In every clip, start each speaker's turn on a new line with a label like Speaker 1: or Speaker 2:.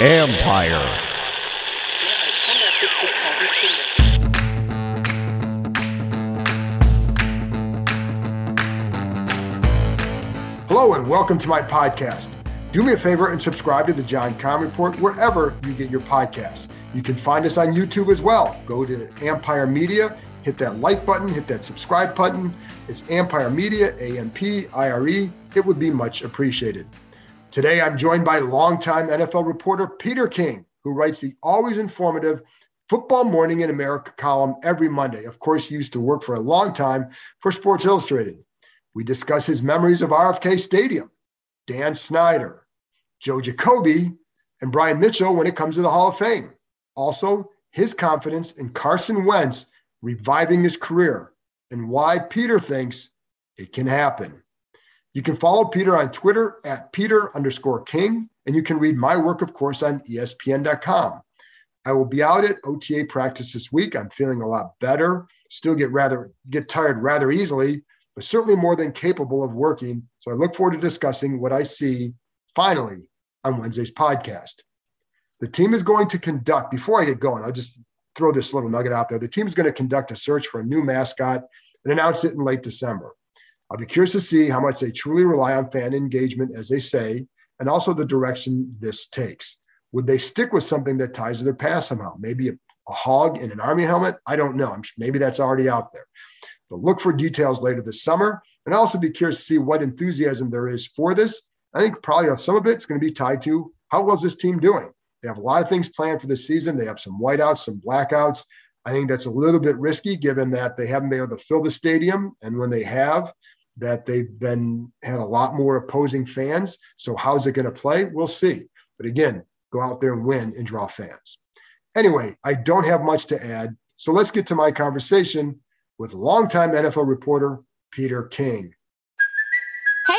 Speaker 1: Ampire.
Speaker 2: Hello and welcome to my podcast. Do me a favor and subscribe to the John Keim Report wherever you get your podcasts. You can find us on YouTube as well. Go to Ampire Media, hit that like button, hit that subscribe button. It's Ampire Media, A M P I R E. It would be much appreciated. Today, I'm joined by longtime NFL reporter Peter King, who writes the always informative Football Morning in America column every Monday. Of course, he used to work for a long time for Sports Illustrated. We discuss his memories of RFK Stadium, Dan Snyder, Joe Jacoby, and Brian Mitchell when it comes to the Hall of Fame. Also, his confidence in Carson Wentz reviving his career and why Peter thinks it can happen. You can follow Peter on Twitter at Peter underscore King, and you can read my work, of course, on ESPN.com. I will be out at OTA practice this week. I'm feeling a lot better. Still get rather get tired rather easily, but certainly more than capable of working. So I look forward to discussing what I see finally on Wednesday's podcast. The team is going to conduct, before I get going, I'll just throw this little nugget out there. The team is going to conduct a search for a new mascot and announce it in late December. I'll be curious to see how much they truly rely on fan engagement, as they say, and also the direction this takes. Would they stick with something that ties to their past somehow? Maybe a, a hog in an army helmet? I don't know. I'm maybe that's already out there. But look for details later this summer. And I'll also be curious to see what enthusiasm there is for this. I think probably some of it's going to be tied to how well is this team doing? They have a lot of things planned for the season. They have some whiteouts, some blackouts. I think that's a little bit risky given that they haven't been able to fill the stadium. And when they have, that they've been had a lot more opposing fans. So how's it going to play? We'll see. But again, go out there and win and draw fans. Anyway, I don't have much to add. So let's get to my conversation with longtime NFL reporter Peter King.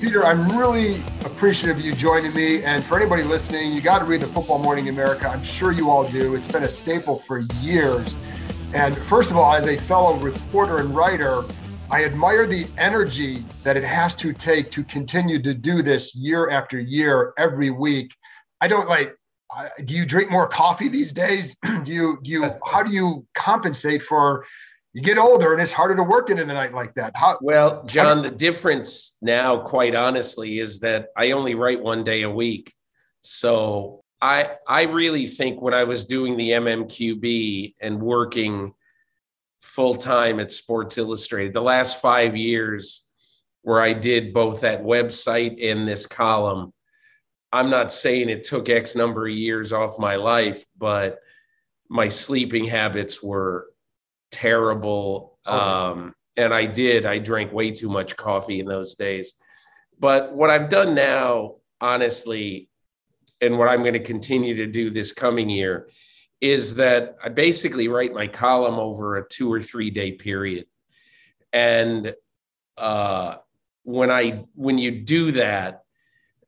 Speaker 2: Peter, I'm really appreciative of you joining me. And for anybody listening, you got to read the Football Morning America. I'm sure you all do. It's been a staple for years. And first of all, as a fellow reporter and writer, I admire the energy that it has to take to continue to do this year after year, every week. I don't like. Do you drink more coffee these days? do you? Do you? How do you compensate for you get older and it's harder to work into the night like that. How,
Speaker 3: well, John, the difference now, quite honestly, is that I only write one day a week. So I I really think when I was doing the MMQB and working full time at Sports Illustrated, the last five years where I did both that website and this column, I'm not saying it took X number of years off my life, but my sleeping habits were terrible. Um, and I did. I drank way too much coffee in those days. But what I've done now, honestly, and what I'm going to continue to do this coming year is that I basically write my column over a two or three day period. And uh, when I when you do that,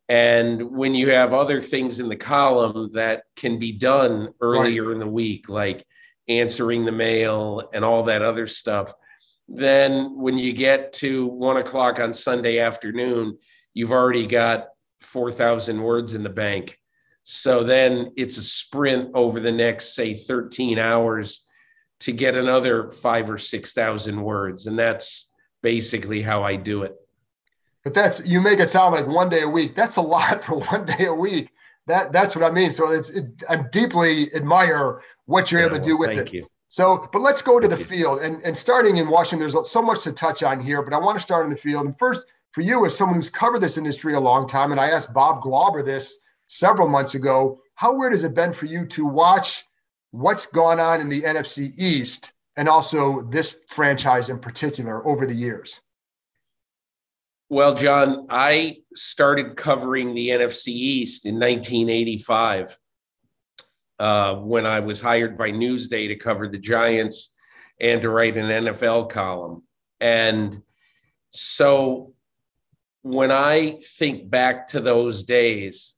Speaker 3: and when you have other things in the column that can be done earlier right. in the week, like answering the mail and all that other stuff. Then when you get to one o'clock on Sunday afternoon, you've already got 4,000 words in the bank. So then it's a sprint over the next, say, 13 hours to get another five or 6,000 words. And that's basically how I do it.
Speaker 2: But that's you make it sound like one day a week. That's a lot for one day a week. That that's what I mean. So it's it, I deeply admire what you're yeah, able to do with
Speaker 3: thank
Speaker 2: it.
Speaker 3: You.
Speaker 2: So, but let's go to the field and, and starting in Washington, there's so much to touch on here, but I want to start in the field. And first, for you, as someone who's covered this industry a long time, and I asked Bob Glauber this several months ago, how weird has it been for you to watch what's gone on in the NFC East and also this franchise in particular over the years?
Speaker 3: Well, John, I started covering the NFC East in 1985 uh, when I was hired by Newsday to cover the Giants and to write an NFL column. And so when I think back to those days,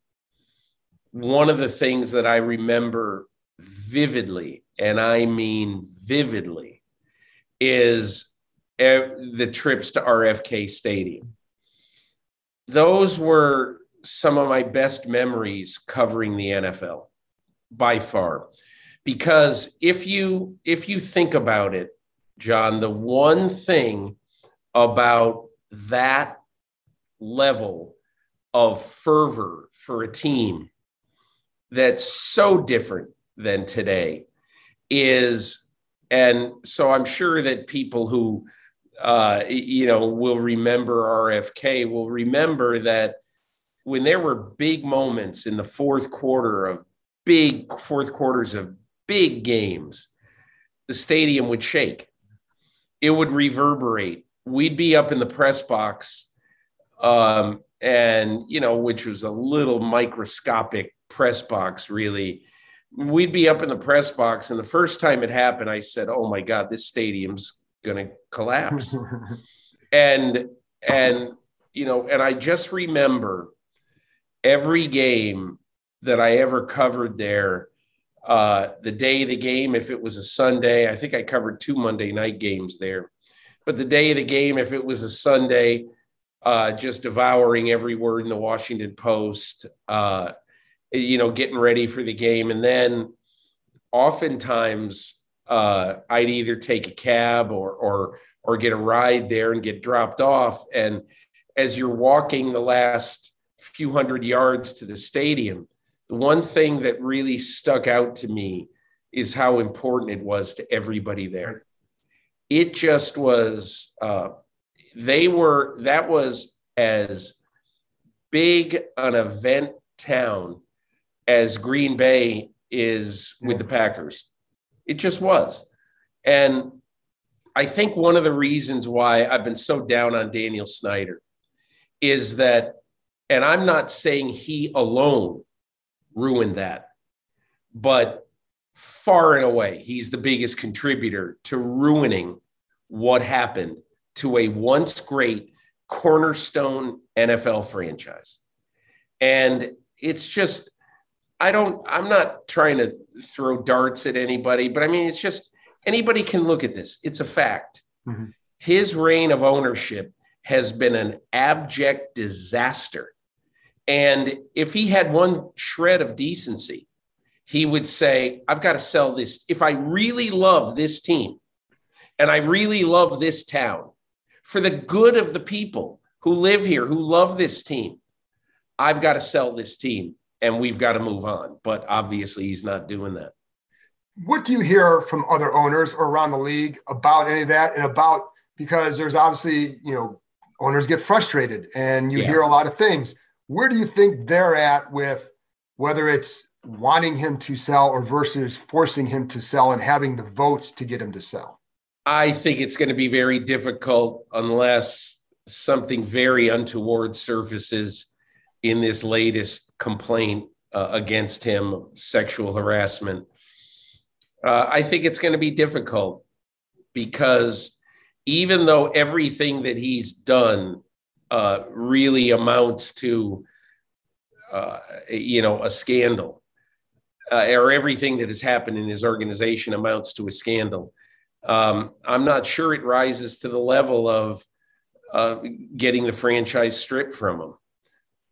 Speaker 3: one of the things that I remember vividly, and I mean vividly, is the trips to RFK Stadium those were some of my best memories covering the NFL by far. Because if you if you think about it John the one thing about that level of fervor for a team that's so different than today is and so I'm sure that people who uh, you know, will remember RFK, will remember that when there were big moments in the fourth quarter of big fourth quarters of big games, the stadium would shake. It would reverberate. We'd be up in the press box, um, and you know, which was a little microscopic press box, really. We'd be up in the press box, and the first time it happened, I said, "Oh my God, this stadium's going to collapse. and and you know, and I just remember every game that I ever covered there. Uh, the day of the game, if it was a Sunday, I think I covered two Monday night games there. But the day of the game, if it was a Sunday, uh, just devouring every word in the Washington Post, uh, you know, getting ready for the game. And then oftentimes uh, I'd either take a cab or or or get a ride there and get dropped off. And as you're walking the last few hundred yards to the stadium, the one thing that really stuck out to me is how important it was to everybody there. It just was. Uh, they were. That was as big an event town as Green Bay is with the Packers. It just was. And I think one of the reasons why I've been so down on Daniel Snyder is that, and I'm not saying he alone ruined that, but far and away, he's the biggest contributor to ruining what happened to a once great cornerstone NFL franchise. And it's just, I don't, I'm not trying to throw darts at anybody, but I mean, it's just anybody can look at this. It's a fact. Mm-hmm. His reign of ownership has been an abject disaster. And if he had one shred of decency, he would say, I've got to sell this. If I really love this team and I really love this town for the good of the people who live here, who love this team, I've got to sell this team and we've got to move on. But obviously, he's not doing that.
Speaker 2: What do you hear from other owners or around the league about any of that and about because there's obviously, you know, owners get frustrated and you yeah. hear a lot of things. Where do you think they're at with whether it's wanting him to sell or versus forcing him to sell and having the votes to get him to sell?
Speaker 3: I think it's going to be very difficult unless something very untoward surfaces in this latest complaint uh, against him, sexual harassment. Uh, I think it's going to be difficult because even though everything that he's done uh, really amounts to, uh, you know, a scandal, uh, or everything that has happened in his organization amounts to a scandal, um, I'm not sure it rises to the level of uh, getting the franchise stripped from him.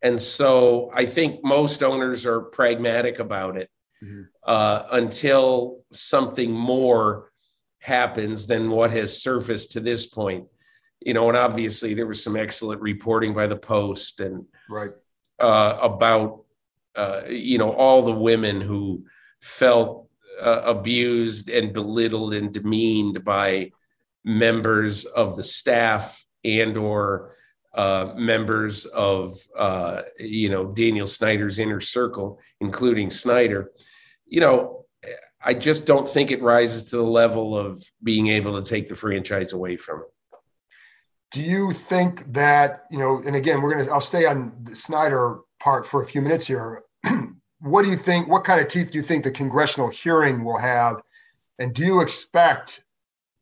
Speaker 3: And so I think most owners are pragmatic about it mm-hmm. uh, until something more happens than what has surfaced to this point. You know, and obviously there was some excellent reporting by the Post and
Speaker 2: right
Speaker 3: uh, about uh, you know all the women who felt uh, abused and belittled and demeaned by members of the staff and or uh, members of uh, you know Daniel Snyder's inner circle, including Snyder. You know, I just don't think it rises to the level of being able to take the franchise away from it.
Speaker 2: Do you think that you know? And again, we're gonna. I'll stay on the Snyder part for a few minutes here. what do you think? What kind of teeth do you think the congressional hearing will have? And do you expect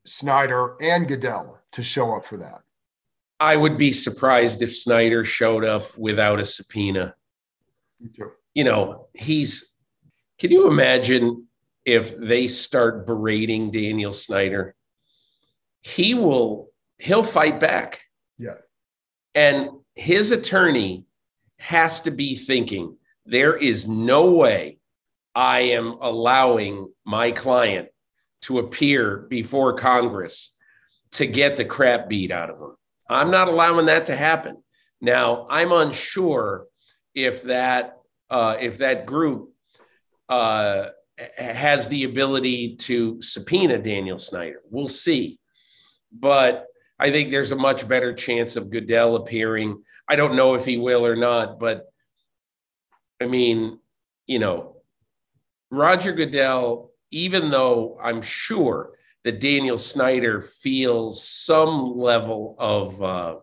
Speaker 2: Snyder and Goodell to show up for that?
Speaker 3: I would be surprised if Snyder showed up without a subpoena.
Speaker 2: Me too.
Speaker 3: You know, he's. Can you imagine if they start berating Daniel Snyder? He will. He'll fight back.
Speaker 2: Yeah.
Speaker 3: And his attorney has to be thinking there is no way I am allowing my client to appear before Congress to get the crap beat out of him. I'm not allowing that to happen. Now, I'm unsure if that uh, if that group uh, has the ability to subpoena Daniel Snyder. We'll see, but I think there's a much better chance of Goodell appearing. I don't know if he will or not, but I mean, you know, Roger Goodell, even though I'm sure that Daniel Snyder feels some level of uh,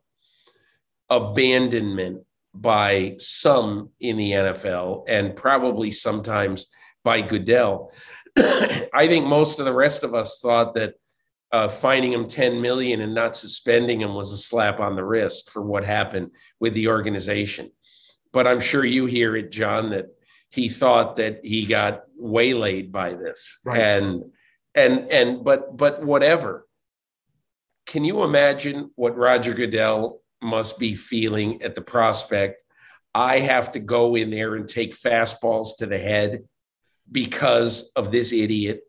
Speaker 3: abandonment by some in the NFL and probably sometimes by Goodell. I think most of the rest of us thought that uh, finding him 10 million and not suspending him was a slap on the wrist for what happened with the organization. But I'm sure you hear it, John, that he thought that he got waylaid by this. Right. And and and but but whatever can you imagine what roger goodell must be feeling at the prospect i have to go in there and take fastballs to the head because of this idiot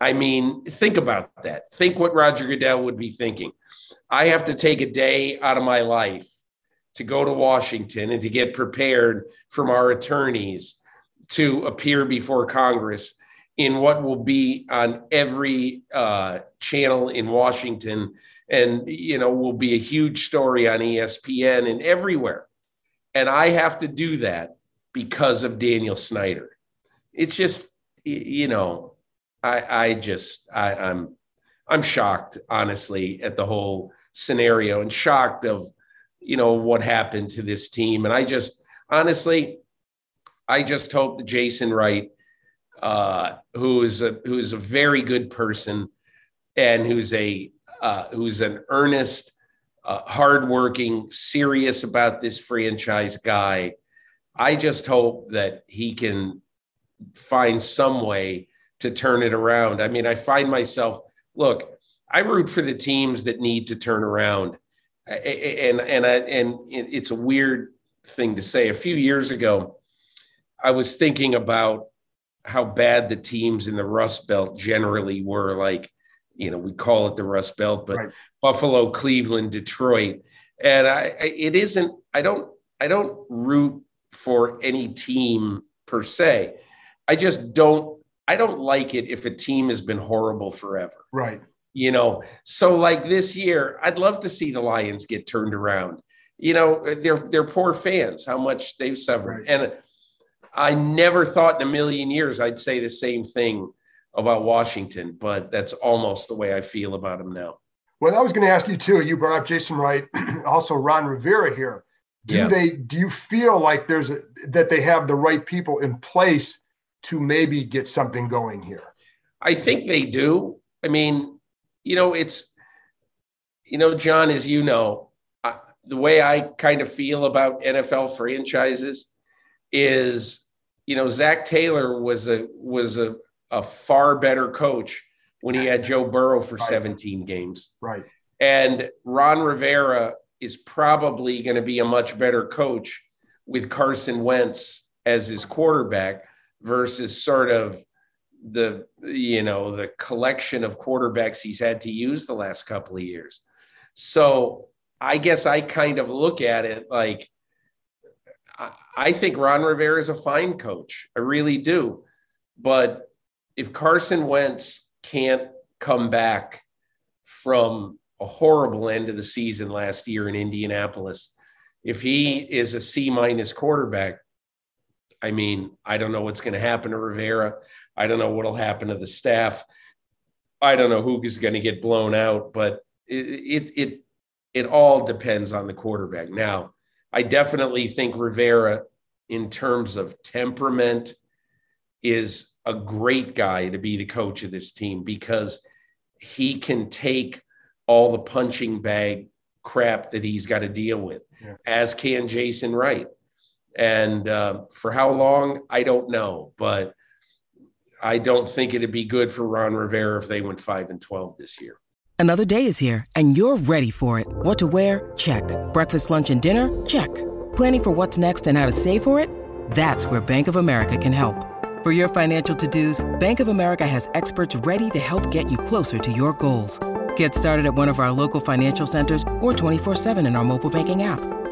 Speaker 3: i mean think about that think what roger goodell would be thinking i have to take a day out of my life to go to washington and to get prepared from our attorneys to appear before congress in what will be on every uh, channel in Washington, and you know will be a huge story on ESPN and everywhere. And I have to do that because of Daniel Snyder. It's just you know, I I just I, I'm I'm shocked honestly at the whole scenario and shocked of you know what happened to this team. And I just honestly, I just hope that Jason Wright uh, who is a who's a very good person and who's a uh, who's an earnest, uh, hardworking, serious about this franchise guy. I just hope that he can find some way to turn it around. I mean, I find myself look. I root for the teams that need to turn around, and and I, and it's a weird thing to say. A few years ago, I was thinking about how bad the teams in the Rust Belt generally were. Like, you know, we call it the Rust Belt, but right. Buffalo, Cleveland, Detroit, and I, I, it isn't. I don't. I don't root for any team per se. I just don't. I don't like it if a team has been horrible forever.
Speaker 2: Right.
Speaker 3: You know, so like this year, I'd love to see the Lions get turned around. You know, they're they're poor fans, how much they've suffered, right. and I never thought in a million years I'd say the same thing about Washington, but that's almost the way I feel about him now.
Speaker 2: Well, I was going to ask you too. You brought up Jason Wright, also Ron Rivera here. Do yeah. they? Do you feel like there's a, that they have the right people in place to maybe get something going here?
Speaker 3: I think they do. I mean, you know, it's you know, John, as you know, I, the way I kind of feel about NFL franchises is you know, Zac Taylor was a was a, a far better coach when he had Joe Burrow for 17 games.
Speaker 2: Right.
Speaker 3: And Ron Rivera is probably going to be a much better coach with Carson Wentz as his quarterback versus sort of the you know the collection of quarterbacks he's had to use the last couple of years. So I guess I kind of look at it like I think Ron Rivera is a fine coach. I really do. But if Carson Wentz can't come back from a horrible end of the season last year in Indianapolis, if he is a C minus quarterback, I mean, I don't know what's going to happen to Rivera. I don't know what'll happen to the staff. I don't know who is going to get blown out, but it, it it it all depends on the quarterback. Now, I definitely think Rivera, in terms of temperament, is a great guy to be the coach of this team because he can take all the punching bag crap that he's got to deal with, yeah. as can Jason Wright. And uh, for how long, I don't know, but I don't think it'd be good for Ron Rivera if they went five and twelve this year.
Speaker 4: Another day is here, and you're ready for it. What to wear? Check. Breakfast, lunch, and dinner? Check. Planning for what's next and how to save for it? That's where Bank of America can help. For your financial to-dos, Bank of America has experts ready to help get you closer to your goals. Get started at one of our local financial centers or 24-7 in our mobile banking app.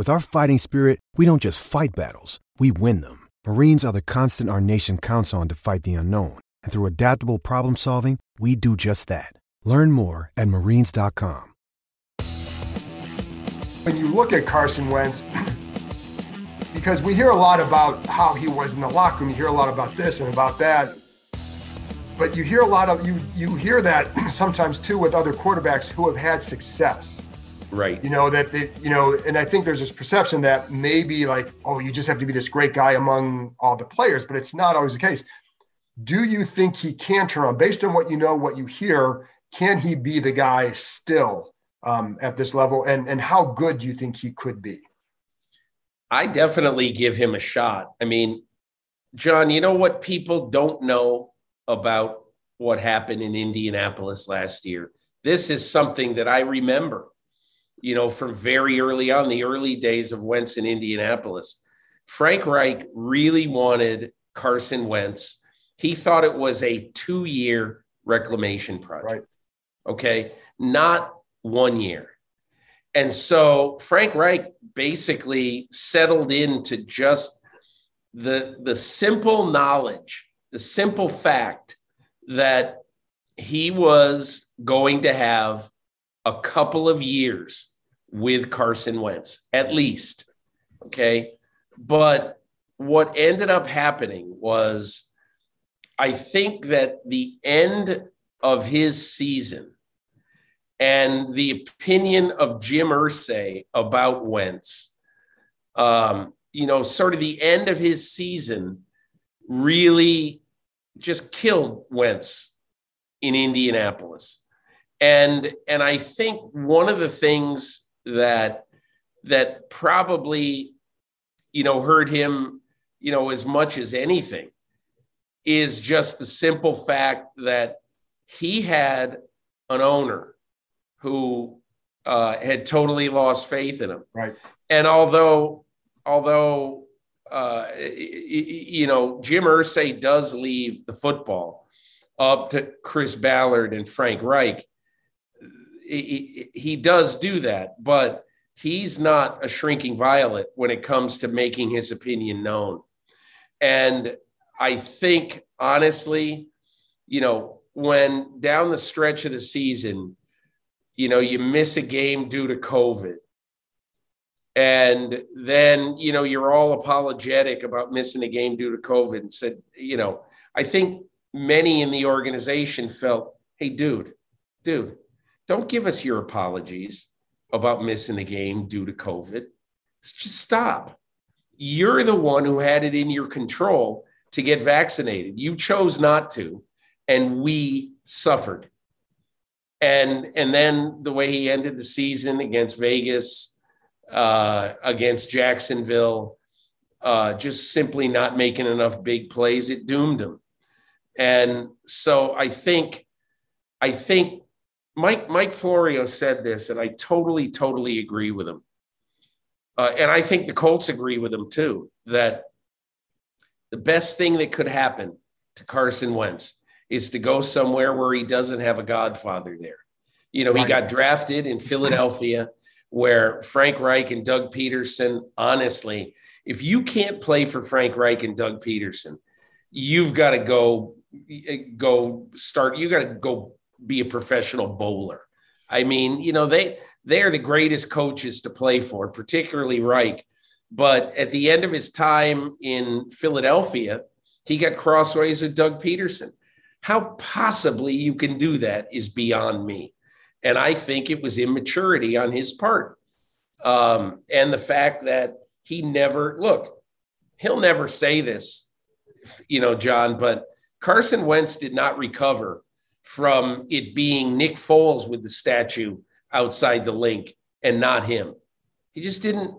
Speaker 5: With our fighting spirit, we don't just fight battles, we win them. Marines are the constant our nation counts on to fight the unknown. And through adaptable problem solving, we do just that. Learn more at marines.com.
Speaker 2: When you look at Carson Wentz, because we hear a lot about how he was in the locker room, you hear a lot about this and about that but you hear a lot of you you hear that sometimes too with other quarterbacks who have had success
Speaker 3: right.
Speaker 2: You know that they, you know and i think there's this perception that maybe like oh you just have to be this great guy among all the players but it's not always the case. Do you think he can turn on based on what you know what you hear can he be the guy still um, at this level? And and how good do you think he could be?
Speaker 3: I definitely give him a shot. I mean john you know what people don't know about what happened in Indianapolis last year. This is something that I remember, you know, from very early on, the early days of Wentz in Indianapolis. Frank Reich really wanted Carson Wentz. He thought it was a two year reclamation project. Right. Okay. Not one year. And so Frank Reich basically settled into just the, the simple knowledge the simple fact that he was going to have a couple of years with Carson Wentz, at least. Okay. But what ended up happening was I think that the end of his season and the opinion of Jim Irsay about Wentz, um, you know, sort of the end of his season really just killed Wentz in Indianapolis. And and I think one of the things that that probably you know hurt him you know as much as anything is just the simple fact that he had an owner who uh, had totally lost faith in him.
Speaker 2: Right.
Speaker 3: And although although uh, you know, Jim Irsay does leave the football up to Chris Ballard and Frank Reich. He, he does do that, but he's not a shrinking violet when it comes to making his opinion known. And I think, honestly, you know, when down the stretch of the season, you know, you miss a game due to COVID and then you know you're all apologetic about missing a game due to covid and said you know i think many in the organization felt hey dude dude don't give us your apologies about missing the game due to covid. Just stop. You're the one who had it in your control to get vaccinated. You chose not to and we suffered. And and then the way he ended the season against Vegas, uh, against Jacksonville, uh, just simply not making enough big plays, it doomed him. And so I think, I think Mike Mike Florio said this, and I totally totally agree with him. Uh, and I think the Colts agree with him too that the best thing that could happen to Carson Wentz is to go somewhere where he doesn't have a godfather there. You know, right. he got drafted in Philadelphia, where Frank Reich and Doug Pederson, honestly, if you can't play for Frank Reich and Doug Pederson, you've got to go go start. You got to go be a professional bowler. I mean, you know, they they are the greatest coaches to play for, particularly Reich. But at the end of his time in Philadelphia, he got crossways with Doug Pederson. How possibly you can do that is beyond me. And I think it was immaturity on his part. Um, and the fact that he never, look, he'll never say this, you know, John, but Carson Wentz did not recover from it being Nick Foles with the statue outside the Linc and not him. He just didn't,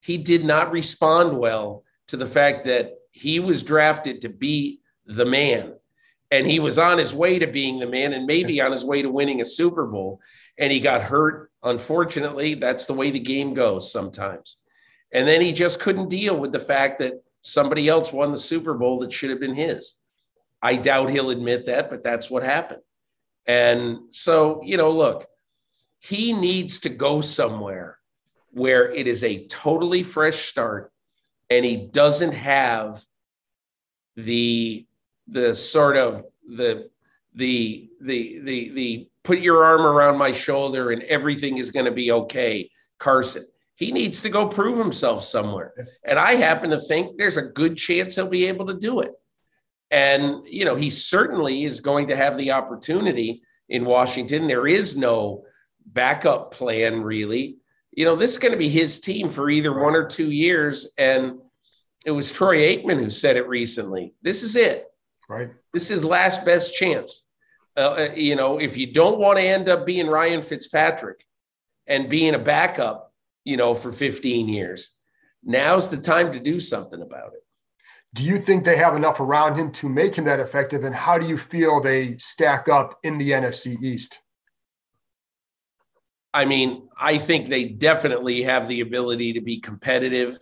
Speaker 3: he did not respond well to the fact that he was drafted to be the man and he was on his way to being the man and maybe on his way to winning a Super Bowl and he got hurt. Unfortunately, that's the way the game goes sometimes. And then he just couldn't deal with the fact that somebody else won the Super Bowl that should have been his. I doubt he'll admit that, but that's what happened. And so, you know, look, he needs to go somewhere where it is a totally fresh start and he doesn't have the the sort of the the the the the put your arm around my shoulder and everything is going to be okay carson. He needs to go prove himself somewhere. And i happen to think there's a good chance he'll be able to do it and you know he certainly is going to have the opportunity in washington there is no backup plan really you know this is going to be his team for either one or two years and it was troy aikman who said it recently this is it
Speaker 2: Right.
Speaker 3: This is last best chance. Uh, uh, you know, if you don't want to end up being Ryan Fitzpatrick and being a backup, you know, for 15 years, now's the time to do something about it.
Speaker 2: Do you think they have enough around him to make him that effective? And how do you feel they stack up in the NFC East?
Speaker 3: I mean, I think they definitely have the ability to be competitive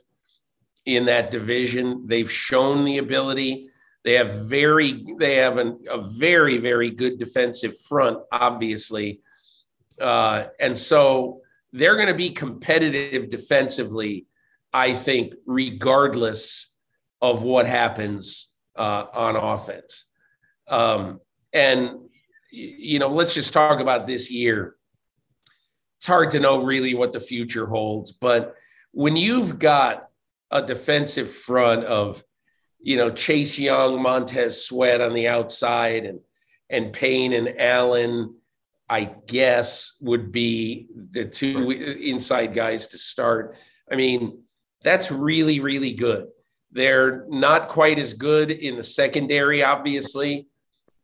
Speaker 3: in that division. They've shown the ability. They have very they have an, a very very good defensive front, obviously, uh, and so they're going to be competitive defensively. I think, regardless of what happens uh, on offense. Um, and you know, let's just talk about this year. It's hard to know really what the future holds, but when you've got a defensive front of you know, Chase Young, Montez Sweat on the outside, and and Payne and Allen, I guess, would be the two inside guys to start. I mean, that's really, really good. They're not quite as good in the secondary, obviously.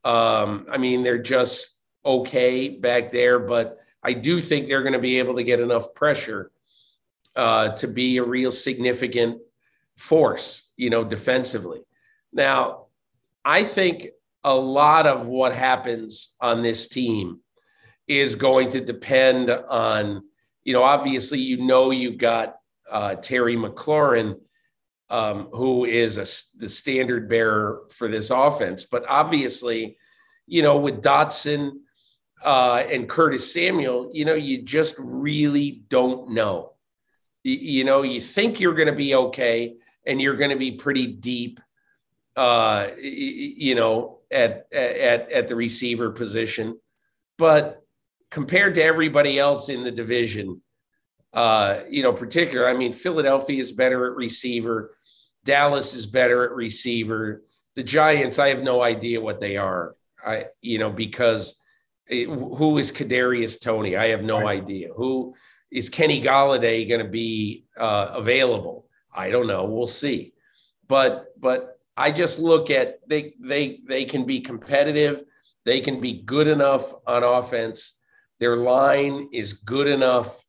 Speaker 3: Um, I mean, they're just okay back there, but I do think they're going to be able to get enough pressure uh, to be a real significant force, you know, defensively. Now, I think a lot of what happens on this team is going to depend on, you know, obviously, you know, you got uh, Terry McLaurin, um, who is a, the standard bearer for this offense. But obviously, you know, with Dotson uh, and Curtis Samuel, you know, you just really don't know. You, you know, you think you're going to be okay and you're going to be pretty deep, uh, you know, at, at, at the receiver position. But compared to everybody else in the division, uh, you know, particular, I mean, Philadelphia is better at receiver. Dallas is better at receiver. The Giants, I have no idea what they are. I, you know, because it, who is Kadarius Toney? I have no right. idea. Who is Kenny Golladay going to be uh, available? I don't know. We'll see. But but I just look at they they they can be competitive. They can be good enough on offense Their line is good enough.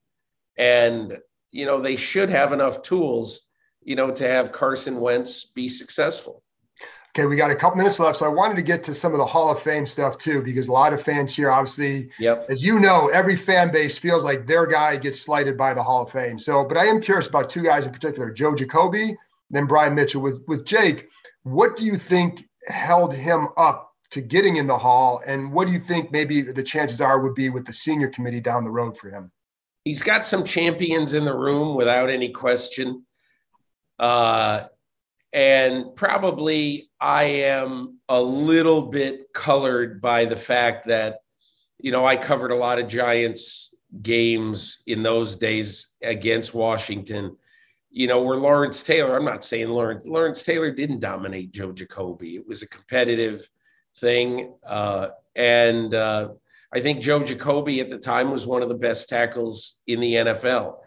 Speaker 3: And, you know, they should have enough tools, you know, to have Carson Wentz be successful.
Speaker 2: Okay, we got a couple minutes left, so I wanted to get to some of the Hall of Fame stuff too, because a lot of fans here, obviously,
Speaker 3: yep.
Speaker 2: as you know, every fan base feels like their guy gets slighted by the Hall of Fame. So, but I am curious about two guys in particular, Joe Jacoby, then Brian Mitchell. With with Jake, what do you think held him up to getting in the Hall, and what do you think maybe the chances are would be with the senior committee down the road for him?
Speaker 3: He's got some champions in the room without any question. Uh, and probably I am a little bit colored by the fact that, you know, I covered a lot of Giants games in those days against Washington. You know, where Lawrence Taylor, I'm not saying Lawrence, Lawrence Taylor didn't dominate Joe Jacoby. It was a competitive thing. Uh, and uh, I think Joe Jacoby at the time was one of the best tackles in the NFL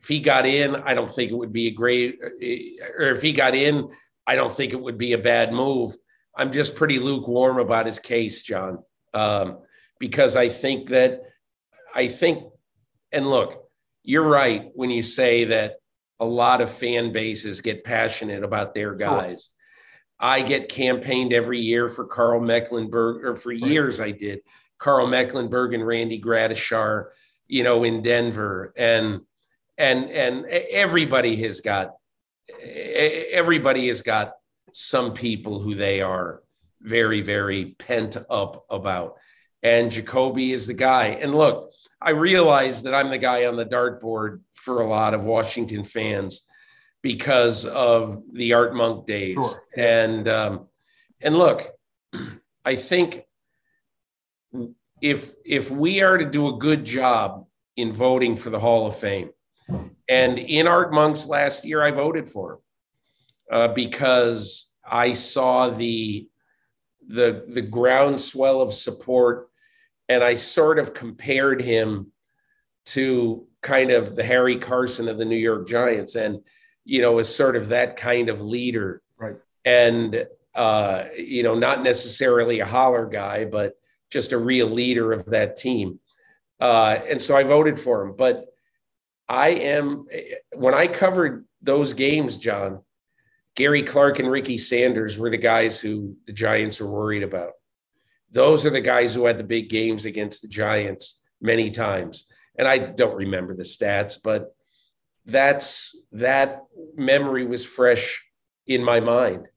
Speaker 3: if he got in, I don't think it would be a great, or if he got in, I don't think it would be a bad move. I'm just pretty lukewarm about his case, John, um, because I think that, I think, and look, you're right when you say that a lot of fan bases get passionate about their guys. I get campaigned every year for Karl Mecklenburg, or for years I did. Karl Mecklenburg and Randy Gradishar, you know, in Denver, and and and everybody has got everybody has got some people who they are very very pent up about. And jacoby is the guy. And look i realize that i'm the guy on the dartboard for a lot of washington fans because of the art monk days. Sure. and um, and look i think if if we are to do a good job in voting for the hall of fame and in Art Monk's last year, I voted for him uh, because I saw the the the groundswell of support, and I sort of compared him to kind of the Harry Carson of the New York Giants, and you know, as sort of that kind of leader,
Speaker 2: right?
Speaker 3: And uh, you know, not necessarily a holler guy, but just a real leader of that team. Uh, and so I voted for him, but I am when I covered those games, John, Gary Clark and Ricky Sanders were the guys who the Giants were worried about. Those are the guys who had the big games against the Giants many times. And I don't remember the stats, but that's that memory was fresh in my mind.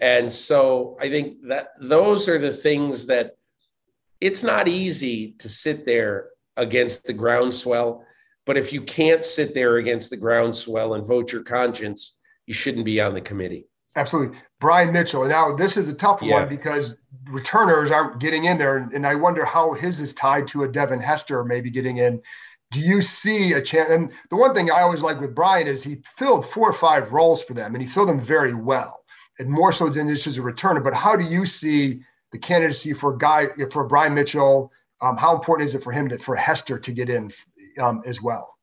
Speaker 3: And so I think that those are the things that it's not easy to sit there against the groundswell but if you can't sit there against the groundswell and vote your conscience, you shouldn't be on the committee.
Speaker 2: Absolutely. Brian Mitchell. Now, this is a tough yeah. one because returners aren't getting in there. And I wonder how his is tied to a Devin Hester maybe getting in. Do you see a chance? And the one thing I always like with Brian is he filled four or five roles for them and he filled them very well. And more so than just as a returner. But how do you see the candidacy for a guy, for Brian Mitchell? Um, how important is it for him to, for Hester to get in um, as well.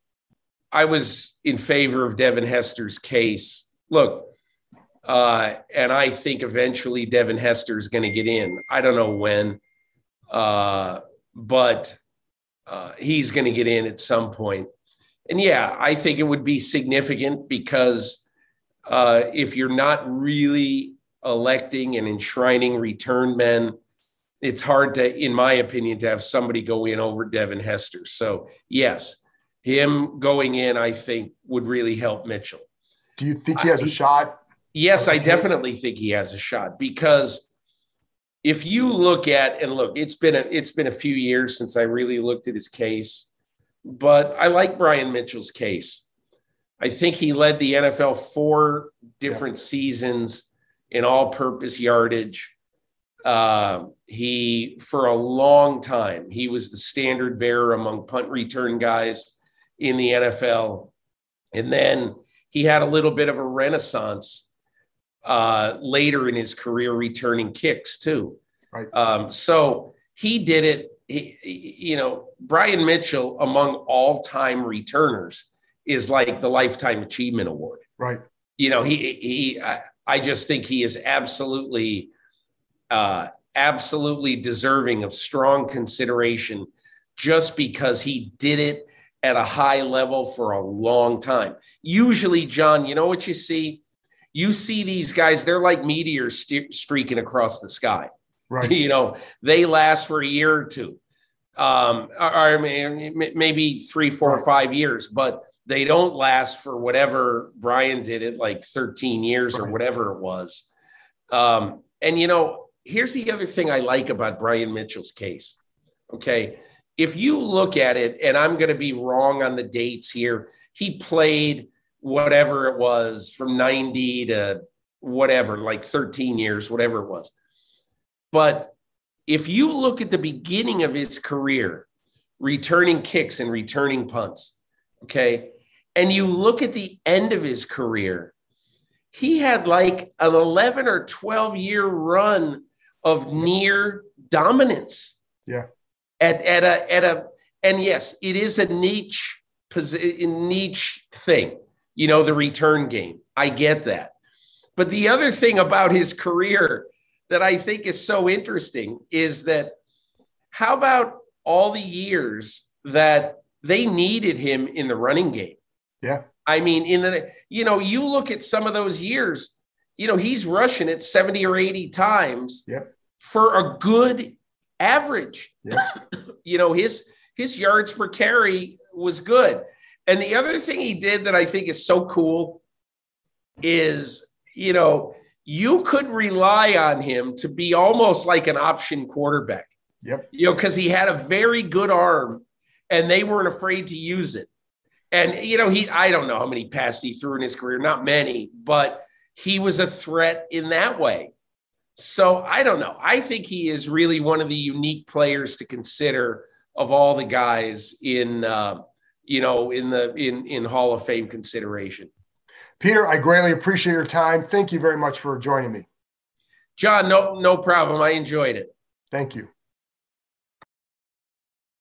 Speaker 3: I was in favor of Devin Hester's case. Look, uh, and I think eventually Devin Hester is going to get in. I don't know when, uh, but uh, he's going to get in at some point. And yeah, I think it would be significant because uh, if you're not really electing and enshrining return men, it's hard to, in my opinion, to have somebody go in over Devin Hester. So yes, him going in, I think, would really help Mitchell.
Speaker 2: Do you think he has a shot?
Speaker 3: Yes, I definitely think he has a shot because if you look at and look, it's been a it's been a few years since I really looked at his case, but I like Brian Mitchell's case. I think he led the NFL four different yeah. seasons in all-purpose yardage. Uh, he, for a long time, he was the standard bearer among punt return guys in the NFL. And then he had a little bit of a renaissance uh, later in his career, returning kicks too.
Speaker 2: Right.
Speaker 3: Um, so he did it. He, you know, Brian Mitchell, among all time returners, is like the Lifetime Achievement Award.
Speaker 2: Right.
Speaker 3: You know, he, he, I, I just think he is absolutely uh, absolutely deserving of strong consideration just because he did it at a high level for a long time. Usually, John, you know what you see? You see these guys, they're like meteors st- streaking across the sky.
Speaker 2: Right.
Speaker 3: You know, they last for a year or two, um, or, or maybe three, four, or five years, but they don't last for whatever Brian did it like 13 years or whatever it was. Um, and, you know, here's the other thing I like about Brian Mitchell's case. Okay. If you look at it, and I'm going to be wrong on the dates here, he played whatever it was from 90 to whatever, like 13 years, whatever it was. But if you look at the beginning of his career, returning kicks and returning punts, okay, and you look at the end of his career, he had like an 11 or 12 year run of near dominance.
Speaker 2: Yeah.
Speaker 3: At, at a, at a, and yes, it is a niche, position niche thing, you know, the return game. I get that. But the other thing about his career that I think is so interesting is that how about all the years that they needed him in the running game?
Speaker 2: Yeah.
Speaker 3: I mean, in the, you know, you look at some of those years, you know, he's rushing it 70 or 80 times
Speaker 2: yep.
Speaker 3: For a good average.
Speaker 2: Yep.
Speaker 3: you know, his, his yards per carry was good. And the other thing he did that I think is so cool is, you know, you could rely on him to be almost like an option quarterback.
Speaker 2: Yep.
Speaker 3: You know, because he had a very good arm and they weren't afraid to use it. And, you know, he, I don't know how many passes he threw in his career, not many, but he was a threat in that way. So I don't know. I think he is really one of the unique players to consider of all the guys in, uh, you know, in the in in Hall of Fame consideration.
Speaker 2: Peter, I greatly appreciate your time. Thank you very much for joining me.
Speaker 3: John, no no problem. I enjoyed it.
Speaker 2: Thank you.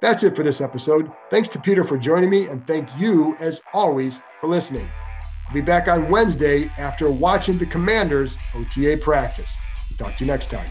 Speaker 2: That's it for this episode. Thanks to Peter for joining me, and thank you, as always, for listening. I'll be back on Wednesday after watching the Commanders OTA practice. Talk to you next time.